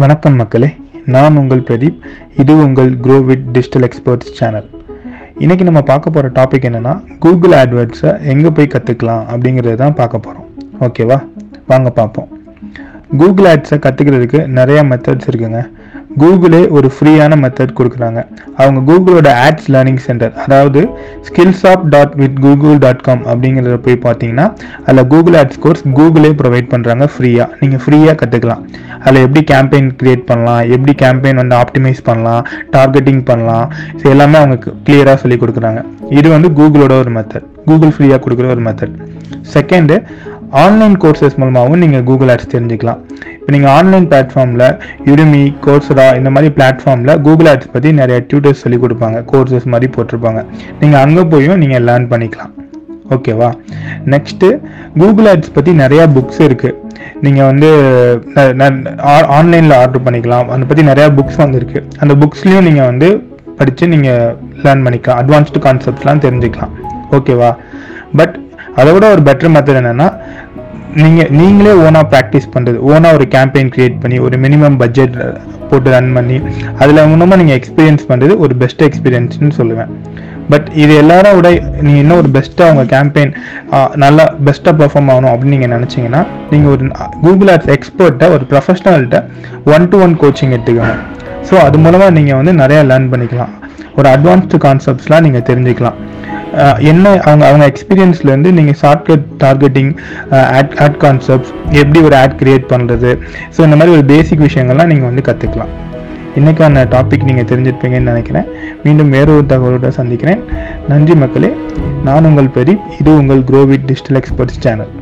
வணக்கம் மக்களே நான் உங்கள் பிரதீப். இது உங்கள் grow with digital experts channel இன்னைக்கு நம்ம பார்க்க போகிற டாபிக் என்னன்னா கூகுள் ஆட்வர்ட்ஸை எங்கே போய் கற்றுக்கலாம் அப்படிங்கிறது தான் பார்க்க போகிறோம் ஓகேவா வாங்க பார்ப்போம். கூகுள் ஆட்ஸை கற்றுக்கிறதுக்கு நிறையா மெத்தட்ஸ் இருக்குங்க. கூகுளே ஒரு ஃப்ரீயான மெத்தட் கொடுக்குறாங்க. அவங்க கூகுளோட ஆட்ஸ் லேர்னிங் சென்டர் அதாவது Skillshop dot with Google dot com அப்படிங்கிறத போய் பார்த்தீங்கன்னா அதில் கூகுள் ஆட்ஸ் கோர்ஸ் கூகுளே ப்ரொவைட் பண்ணுறாங்க ஃப்ரீயாக நீங்கள் ஃப்ரீயாக கற்றுக்கலாம் அதில் எப்படி கேம்பெயின் க்ரியேட் பண்ணலாம் எப்படி கேம்பெயின் வந்து ஆப்டிமைஸ் பண்ணலாம் டார்கெட்டிங் பண்ணலாம் இது எல்லாமே அவங்க கிளியராக சொல்லி கொடுக்குறாங்க. இது வந்து கூகுளோட ஒரு மெத்தட் கூகுள் ஃப்ரீயாக கொடுக்குற ஒரு மெத்தட் செகண்டு ஆன்லைன் கோர்சஸ் மூலமாகவும் நீங்கள் கூகுள் ஆட்ஸ் தெரிஞ்சுக்கலாம். இப்போ நீங்கள் ஆன்லைன் பிளாட்ஃபார்மில் யுரிமி கோர்ஸரா இந்த மாதிரி பிளாட்ஃபார்மில் கூகுள் ஆட்ஸ் பற்றி நிறைய டியூட்டர்ஸ் சொல்லி கொடுப்பாங்க. கோர்சஸ் மாதிரி போட்டிருப்பாங்க. நீங்கள் அங்கே போயும் நீங்கள் லேர்ன் பண்ணிக்கலாம். ஓகேவா நெக்ஸ்ட்டு கூகுள் ஆட்ஸ் பற்றி நிறையா புக்ஸ் இருக்குது நீங்கள் வந்து ஆன்லைனில் ஆர்டர் பண்ணிக்கலாம். அதை பற்றி நிறையா புக்ஸ் வந்துருக்கு. அந்த புக்ஸ்லேயும் நீங்கள் வந்து படித்து நீங்கள் லேர்ன் பண்ணிக்கலாம். அட்வான்ஸ்டு கான்செப்ட்லாம் தெரிஞ்சுக்கலாம். ஓகேவா பட் அதை விட ஒரு பெட்டர் மெத்தட் என்னென்னா நீங்கள் நீங்களே ஓனாக ப்ராக்டிஸ் பண்ணுறது ஓனாக ஒரு கேம்பெயின் க்ரியேட் பண்ணி ஒரு மினிமம் பட்ஜெட் போட்டு ரன் பண்ணி அதில் மூலமாக நீங்கள் எக்ஸ்பீரியன்ஸ் பண்ணுறது ஒரு பெஸ்ட் எக்ஸ்பீரியன்ஸ்னு சொல்லுவேன். பட் இது எல்லாரும் விட நீங்கள் இன்னும் ஒரு பெஸ்ட்டாக உங்கள் கேம்பெயின் நல்லா பெஸ்ட்டாக பெர்ஃபார்ம் ஆகணும் அப்படின்னு நீங்கள் நினச்சிங்கன்னா நீங்கள் ஒரு கூகுள் ஆட்ஸ் எக்ஸ்பர்ட்டை ஒரு ப்ரொஃபஷனல்கிட்ட ஒன் டு ஒன் கோச்சிங் எடுத்துக்கோங்க. ஸோ அது மூலமாக நீங்கள் வந்து நிறையா லேர்ன் பண்ணிக்கலாம். ஒரு அட்வான்ஸ்டு கான்செப்ட்ஸ்லாம் நீங்கள் தெரிஞ்சுக்கலாம். என்ன அவங்க அவங்க எக்ஸ்பீரியன்ஸ்லேருந்து நீங்கள் shortcut targeting ad ad concepts எப்படி ஒரு ஆட் கிரியேட் பண்ணுறது ஸோ இந்த மாதிரி ஒரு பேசிக் விஷயங்கள்லாம் நீங்கள் வந்து கற்றுக்கலாம் இன்றைக்கான டாபிக் நீங்கள் தெரிஞ்சிருப்பீங்கன்னு நினைக்கிறேன். மீண்டும் வேறு ஒரு தகவலோட சந்திக்கிறேன். நன்றி மக்களே. நான் உங்கள் பெரி இது உங்கள் க்ரோவிட் டிஜிட்டல் எக்ஸ்பர்ட்ஸ் சேனல்